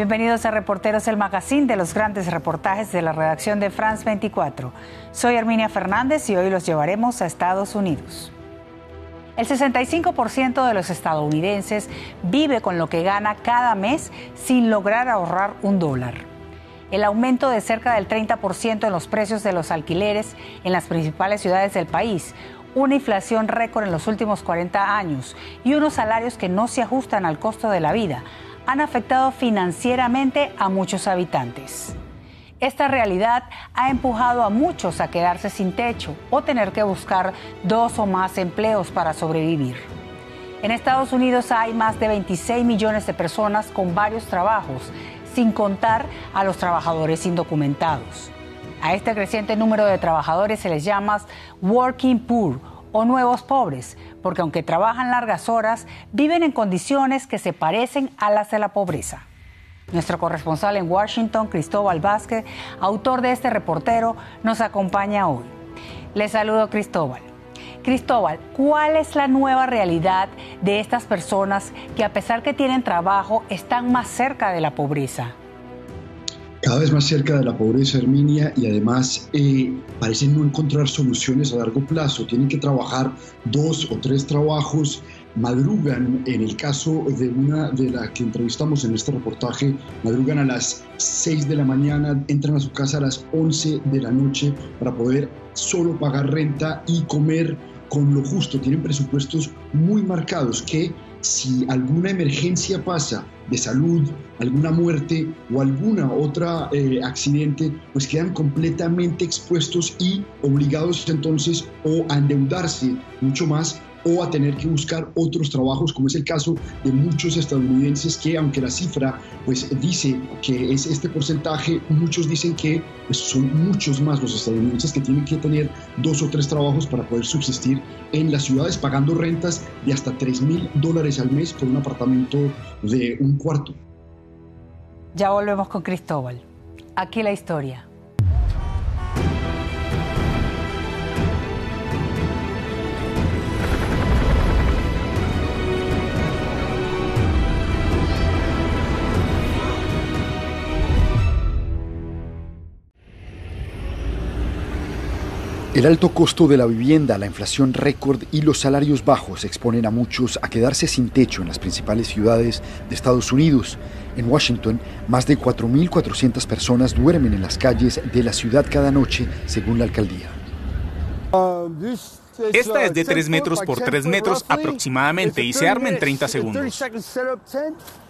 Bienvenidos a Reporteros, el magazine de los grandes reportajes de la redacción de France 24. Soy Herminia Fernández y hoy los llevaremos a Estados Unidos. El 65% de los estadounidenses vive con lo que gana cada mes sin lograr ahorrar un dólar. El aumento de cerca del 30% en los precios de los alquileres en las principales ciudades del país, una inflación récord en los últimos 40 años y unos salarios que no se ajustan al costo de la vida han afectado financieramente a muchos habitantes. Esta realidad ha empujado a muchos a quedarse sin techo o tener que buscar dos o más empleos para sobrevivir. En Estados Unidos hay más de 26 millones de personas con varios trabajos, sin contar a los trabajadores indocumentados. A este creciente número de trabajadores se les llama working poor o nuevos pobres, porque aunque trabajan largas horas, viven en condiciones que se parecen a las de la pobreza. Nuestro corresponsal en Washington, Cristóbal Vázquez, autor de este reportero, nos acompaña hoy. Le saludo Cristóbal. Cristóbal, ¿cuál es la nueva realidad de estas personas que a pesar que tienen trabajo están más cerca de la pobreza? Cada vez más cerca de la pobreza Herminia y además eh, parecen no encontrar soluciones a largo plazo. Tienen que trabajar dos o tres trabajos, madrugan, en el caso de una de la que entrevistamos en este reportaje, madrugan a las 6 de la mañana, entran a su casa a las 11 de la noche para poder solo pagar renta y comer con lo justo. Tienen presupuestos muy marcados que si alguna emergencia pasa de salud, alguna muerte o alguna otra eh, accidente, pues quedan completamente expuestos y obligados entonces o a endeudarse mucho más o a tener que buscar otros trabajos, como es el caso de muchos estadounidenses que, aunque la cifra pues dice que es este porcentaje, muchos dicen que pues, son muchos más los estadounidenses que tienen que tener dos o tres trabajos para poder subsistir en las ciudades, pagando rentas de hasta 3 mil dólares al mes por un apartamento de un cuarto. Ya volvemos con Cristóbal. Aquí la historia. El alto costo de la vivienda, la inflación récord y los salarios bajos exponen a muchos a quedarse sin techo en las principales ciudades de Estados Unidos. En Washington, más de 4.400 personas duermen en las calles de la ciudad cada noche, según la alcaldía. Uh, esta es de 3 metros por 3 metros aproximadamente y se arma en 30 segundos.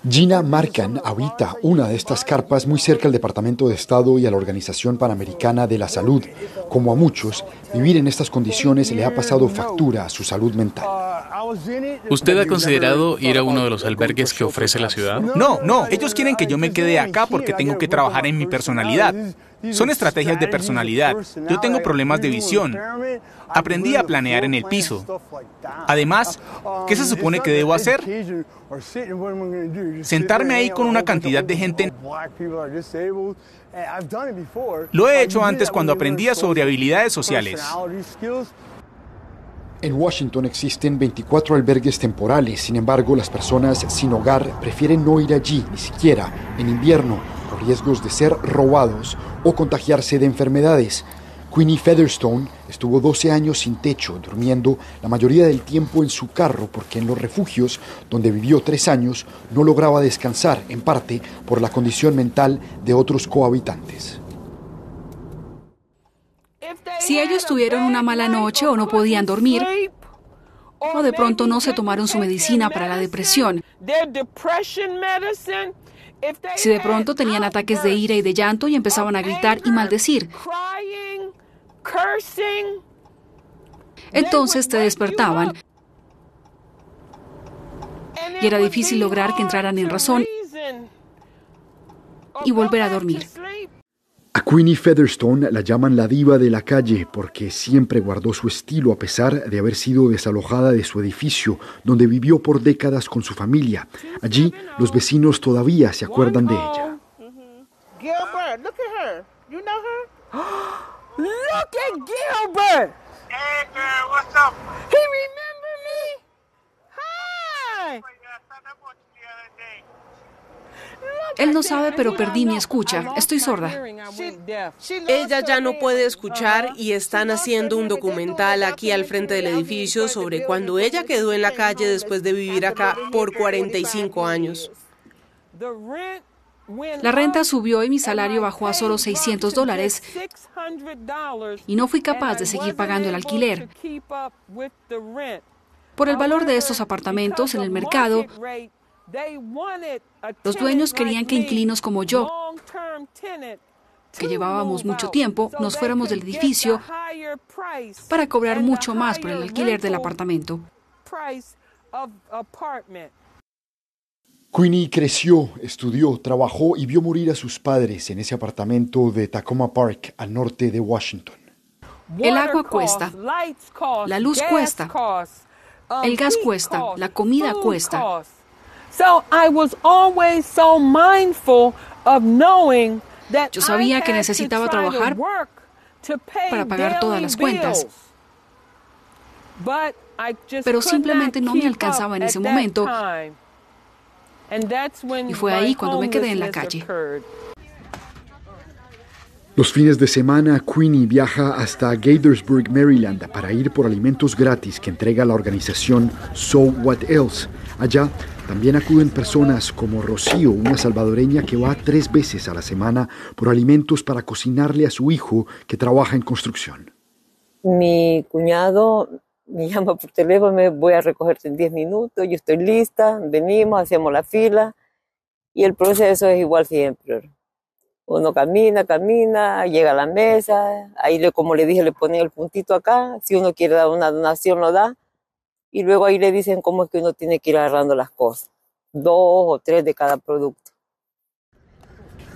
Gina Marcan habita una de estas carpas muy cerca al Departamento de Estado y a la Organización Panamericana de la Salud. Como a muchos, vivir en estas condiciones le ha pasado factura a su salud mental. ¿Usted ha considerado ir a uno de los albergues que ofrece la ciudad? No, no, ellos quieren que yo me quede acá porque tengo que trabajar en mi personalidad. Son estrategias de personalidad. Yo tengo problemas de visión. Aprendí a planear en el piso. Además, ¿qué se supone que debo hacer? Sentarme ahí con una cantidad de gente. Lo he hecho antes cuando aprendía sobre habilidades sociales. En Washington existen 24 albergues temporales, sin embargo las personas sin hogar prefieren no ir allí, ni siquiera en invierno, riesgos de ser robados o contagiarse de enfermedades. Queenie Featherstone estuvo 12 años sin techo, durmiendo la mayoría del tiempo en su carro porque en los refugios, donde vivió tres años, no lograba descansar, en parte por la condición mental de otros cohabitantes. Si ellos tuvieron una mala noche o no podían dormir, o de pronto no se tomaron su medicina para la depresión, si de pronto tenían ataques de ira y de llanto y empezaban a gritar y maldecir, entonces te despertaban y era difícil lograr que entraran en razón y volver a dormir. Queenie Featherstone la llaman la diva de la calle porque siempre guardó su estilo a pesar de haber sido desalojada de su edificio donde vivió por décadas con su familia. Allí los vecinos todavía se acuerdan de ella. Gilbert, look at her. You know her? look at Gilbert. Hey girl, what's up? He Él no sabe, pero perdí mi escucha. Estoy sorda. Ella ya no puede escuchar y están haciendo un documental aquí al frente del edificio sobre cuando ella quedó en la calle después de vivir acá por 45 años. La renta subió y mi salario bajó a solo 600 dólares y no fui capaz de seguir pagando el alquiler. Por el valor de estos apartamentos en el mercado, los dueños querían que inquilinos como yo, que llevábamos mucho tiempo, nos fuéramos del edificio para cobrar mucho más por el alquiler del apartamento. Queenie creció, estudió, trabajó y vio morir a sus padres en ese apartamento de Tacoma Park, al norte de Washington. El agua cuesta, la luz cuesta, el gas cuesta, la comida cuesta. Yo sabía que necesitaba trabajar para pagar todas las cuentas, pero simplemente no me alcanzaba en ese momento. y fue ahí cuando me quedé en la calle. Los fines de semana, Queenie viaja hasta Gaithersburg, Maryland, para ir por alimentos gratis que entrega la organización So What Else. Allá también acuden personas como Rocío, una salvadoreña que va tres veces a la semana por alimentos para cocinarle a su hijo que trabaja en construcción. Mi cuñado me llama por teléfono, me voy a recogerte en 10 minutos, yo estoy lista, venimos, hacemos la fila y el proceso es igual siempre. Uno camina, camina, llega a la mesa, ahí le, como le dije, le ponen el puntito acá, si uno quiere dar una donación lo da y luego ahí le dicen cómo es que uno tiene que ir agarrando las cosas, dos o tres de cada producto.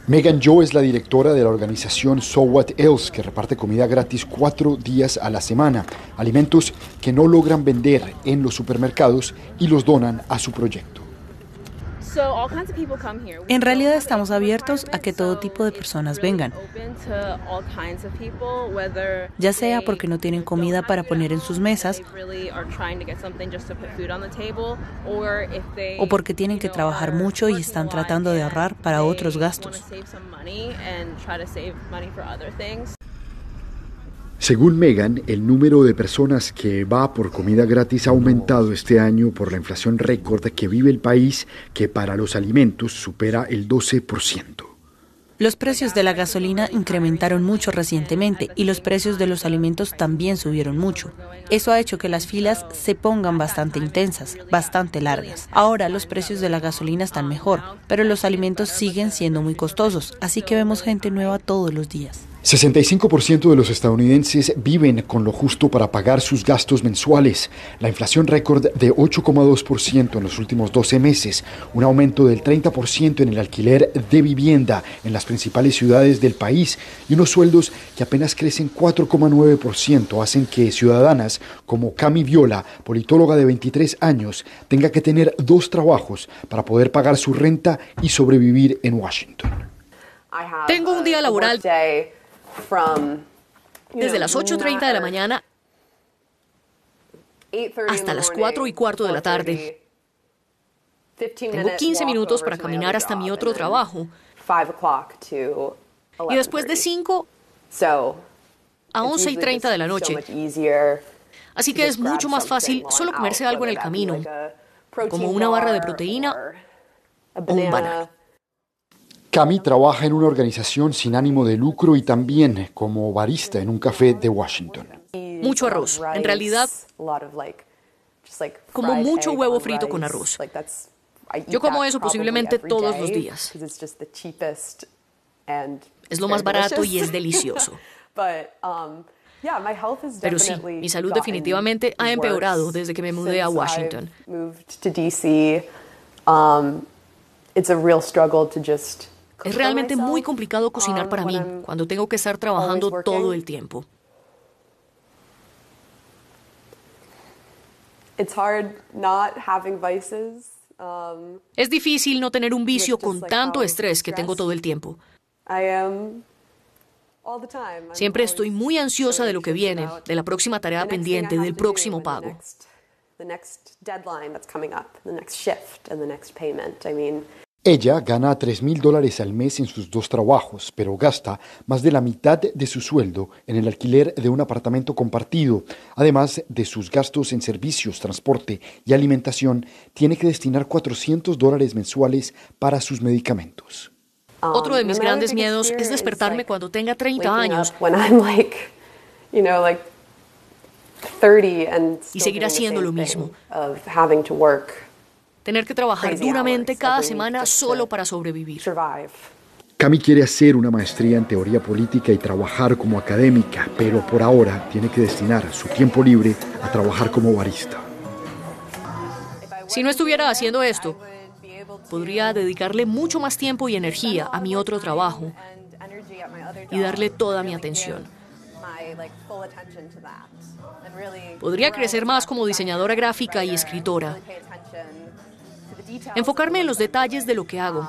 Megan Joe es la directora de la organización So What Else, que reparte comida gratis cuatro días a la semana, alimentos que no logran vender en los supermercados y los donan a su proyecto. En realidad estamos abiertos a que todo tipo de personas vengan, ya sea porque no tienen comida para poner en sus mesas o porque tienen que trabajar mucho y están tratando de ahorrar para otros gastos. Según Megan, el número de personas que va por comida gratis ha aumentado este año por la inflación récord que vive el país, que para los alimentos supera el 12%. Los precios de la gasolina incrementaron mucho recientemente y los precios de los alimentos también subieron mucho. Eso ha hecho que las filas se pongan bastante intensas, bastante largas. Ahora los precios de la gasolina están mejor, pero los alimentos siguen siendo muy costosos, así que vemos gente nueva todos los días. 65% de los estadounidenses viven con lo justo para pagar sus gastos mensuales. La inflación récord de 8,2% en los últimos 12 meses, un aumento del 30% en el alquiler de vivienda en las principales ciudades del país y unos sueldos que apenas crecen 4,9% hacen que ciudadanas como Cami Viola, politóloga de 23 años, tenga que tener dos trabajos para poder pagar su renta y sobrevivir en Washington. Tengo un día laboral desde las 8.30 de la mañana hasta las 4 y cuarto de la tarde. Tengo 15 minutos para caminar hasta mi otro trabajo. Y después de 5 a 11 y 30 de la noche. Así que es mucho más fácil solo comerse algo en el camino, como una barra de proteína o un banano. Cami trabaja en una organización sin ánimo de lucro y también como barista en un café de Washington. Mucho arroz, en realidad como mucho huevo frito con arroz. Yo como eso posiblemente todos los días. Es lo más barato y es delicioso. Pero sí, mi salud definitivamente ha empeorado desde que me mudé a Washington. Es realmente muy complicado cocinar para mí cuando tengo que estar trabajando todo el tiempo. Es difícil no tener un vicio con tanto estrés que tengo todo el tiempo. Siempre estoy muy ansiosa de lo que viene, de la próxima tarea pendiente, del próximo pago. Ella gana 3 mil dólares al mes en sus dos trabajos, pero gasta más de la mitad de su sueldo en el alquiler de un apartamento compartido. Además de sus gastos en servicios, transporte y alimentación, tiene que destinar 400 dólares mensuales para sus medicamentos. Otro de mis grandes miedos es despertarme cuando tenga 30 años y seguir haciendo lo mismo tener que trabajar duramente cada semana solo para sobrevivir. Cami quiere hacer una maestría en teoría política y trabajar como académica, pero por ahora tiene que destinar su tiempo libre a trabajar como barista. Si no estuviera haciendo esto, podría dedicarle mucho más tiempo y energía a mi otro trabajo y darle toda mi atención. Podría crecer más como diseñadora gráfica y escritora enfocarme en los detalles de lo que hago,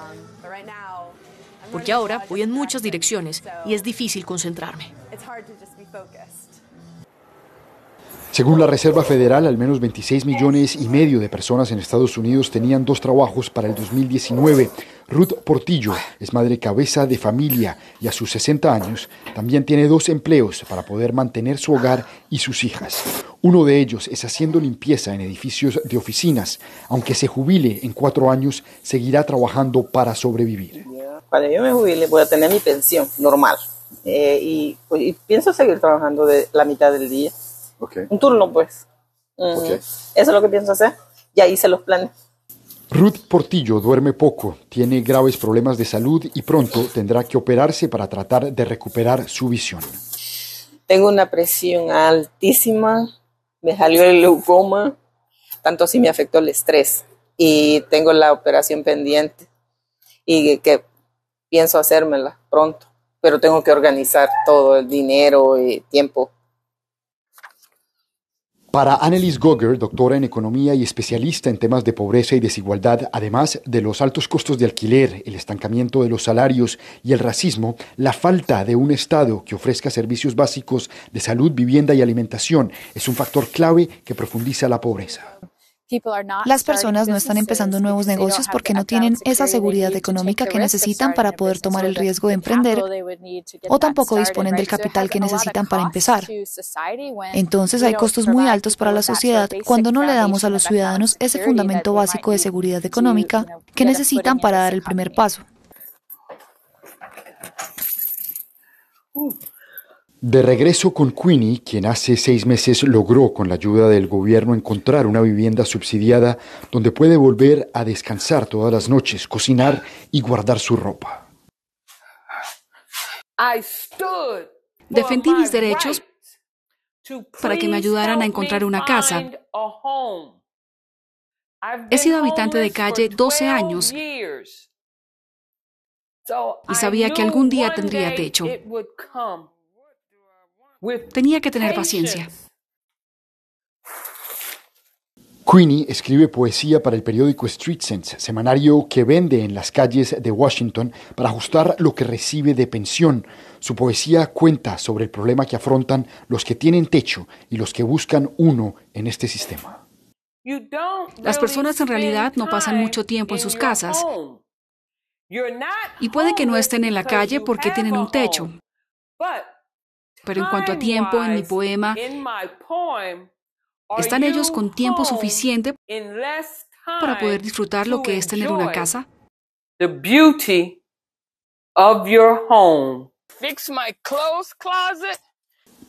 porque ahora voy en muchas direcciones y es difícil concentrarme. Según la Reserva Federal, al menos 26 millones y medio de personas en Estados Unidos tenían dos trabajos para el 2019. Ruth Portillo es madre cabeza de familia y a sus 60 años también tiene dos empleos para poder mantener su hogar y sus hijas. Uno de ellos es haciendo limpieza en edificios de oficinas. Aunque se jubile en cuatro años, seguirá trabajando para sobrevivir. Cuando yo me jubile voy a tener mi pensión normal eh, pues, y pienso seguir trabajando de la mitad del día un turno, pues. Eso es lo que pienso hacer. Ya hice los planes. Ruth Portillo duerme poco, tiene graves problemas de salud y pronto tendrá que operarse para tratar de recuperar su visión. Tengo una presión altísima, me salió el leucoma, tanto así me afectó el estrés y tengo la operación pendiente y que pienso hacérmela pronto, pero tengo que organizar todo el dinero y tiempo para Annelies Gogger, doctora en economía y especialista en temas de pobreza y desigualdad, además de los altos costos de alquiler, el estancamiento de los salarios y el racismo, la falta de un Estado que ofrezca servicios básicos de salud, vivienda y alimentación es un factor clave que profundiza la pobreza. Las personas no están empezando nuevos negocios porque no tienen esa seguridad económica que necesitan para poder tomar el riesgo de emprender o tampoco disponen del capital que necesitan para empezar. Entonces hay costos muy altos para la sociedad cuando no le damos a los ciudadanos ese fundamento básico de seguridad económica que necesitan para dar el primer paso. De regreso con Queenie, quien hace seis meses logró con la ayuda del gobierno encontrar una vivienda subsidiada donde puede volver a descansar todas las noches, cocinar y guardar su ropa. Defendí mis derechos para que me ayudaran a encontrar una casa. He sido habitante de calle 12 años y sabía que algún día tendría techo. Tenía que tener paciencia. Queenie escribe poesía para el periódico Street Sense, semanario que vende en las calles de Washington para ajustar lo que recibe de pensión. Su poesía cuenta sobre el problema que afrontan los que tienen techo y los que buscan uno en este sistema. Las personas en realidad no pasan mucho tiempo en sus casas y puede que no estén en la calle porque tienen un techo, pero en cuanto a tiempo, en mi poema, ¿están ellos con tiempo suficiente para poder disfrutar lo que es tener una casa? The beauty of your home. Fix my clothes closet.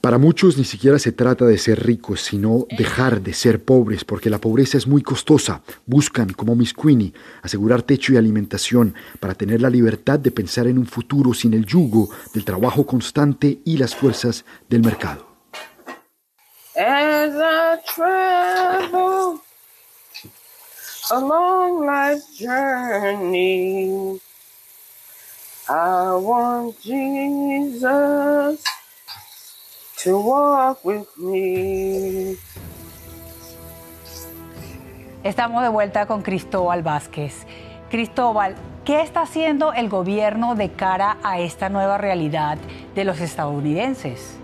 Para muchos ni siquiera se trata de ser ricos, sino dejar de ser pobres, porque la pobreza es muy costosa. Buscan, como Miss Queenie, asegurar techo y alimentación para tener la libertad de pensar en un futuro sin el yugo del trabajo constante y las fuerzas del mercado. I want Jesus. Estamos de vuelta con Cristóbal Vázquez. Cristóbal, ¿qué está haciendo el gobierno de cara a esta nueva realidad de los estadounidenses?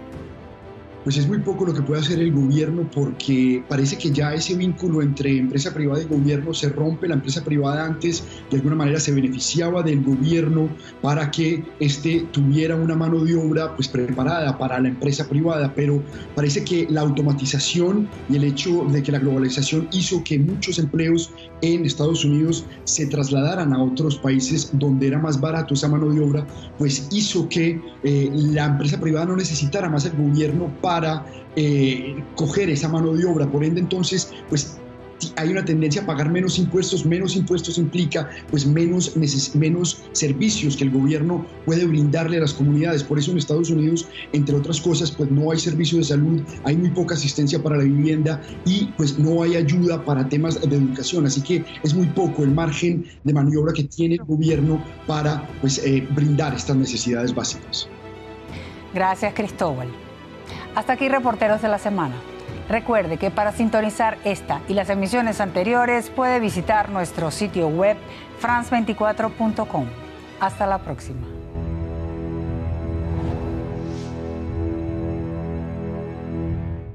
Pues es muy poco lo que puede hacer el gobierno porque parece que ya ese vínculo entre empresa privada y gobierno se rompe. La empresa privada antes de alguna manera se beneficiaba del gobierno para que éste tuviera una mano de obra pues preparada para la empresa privada, pero parece que la automatización y el hecho de que la globalización hizo que muchos empleos en Estados Unidos se trasladaran a otros países donde era más barato esa mano de obra, pues hizo que eh, la empresa privada no necesitara más el gobierno para eh, coger esa mano de obra. Por ende, entonces, pues hay una tendencia a pagar menos impuestos, menos impuestos implica pues menos, menos servicios que el gobierno puede brindarle a las comunidades. Por eso en Estados Unidos, entre otras cosas, pues no hay servicio de salud, hay muy poca asistencia para la vivienda y pues no hay ayuda para temas de educación. Así que es muy poco el margen de maniobra que tiene el gobierno para pues eh, brindar estas necesidades básicas. Gracias, Cristóbal. Hasta aquí, reporteros de la semana. Recuerde que para sintonizar esta y las emisiones anteriores puede visitar nuestro sitio web france24.com. Hasta la próxima.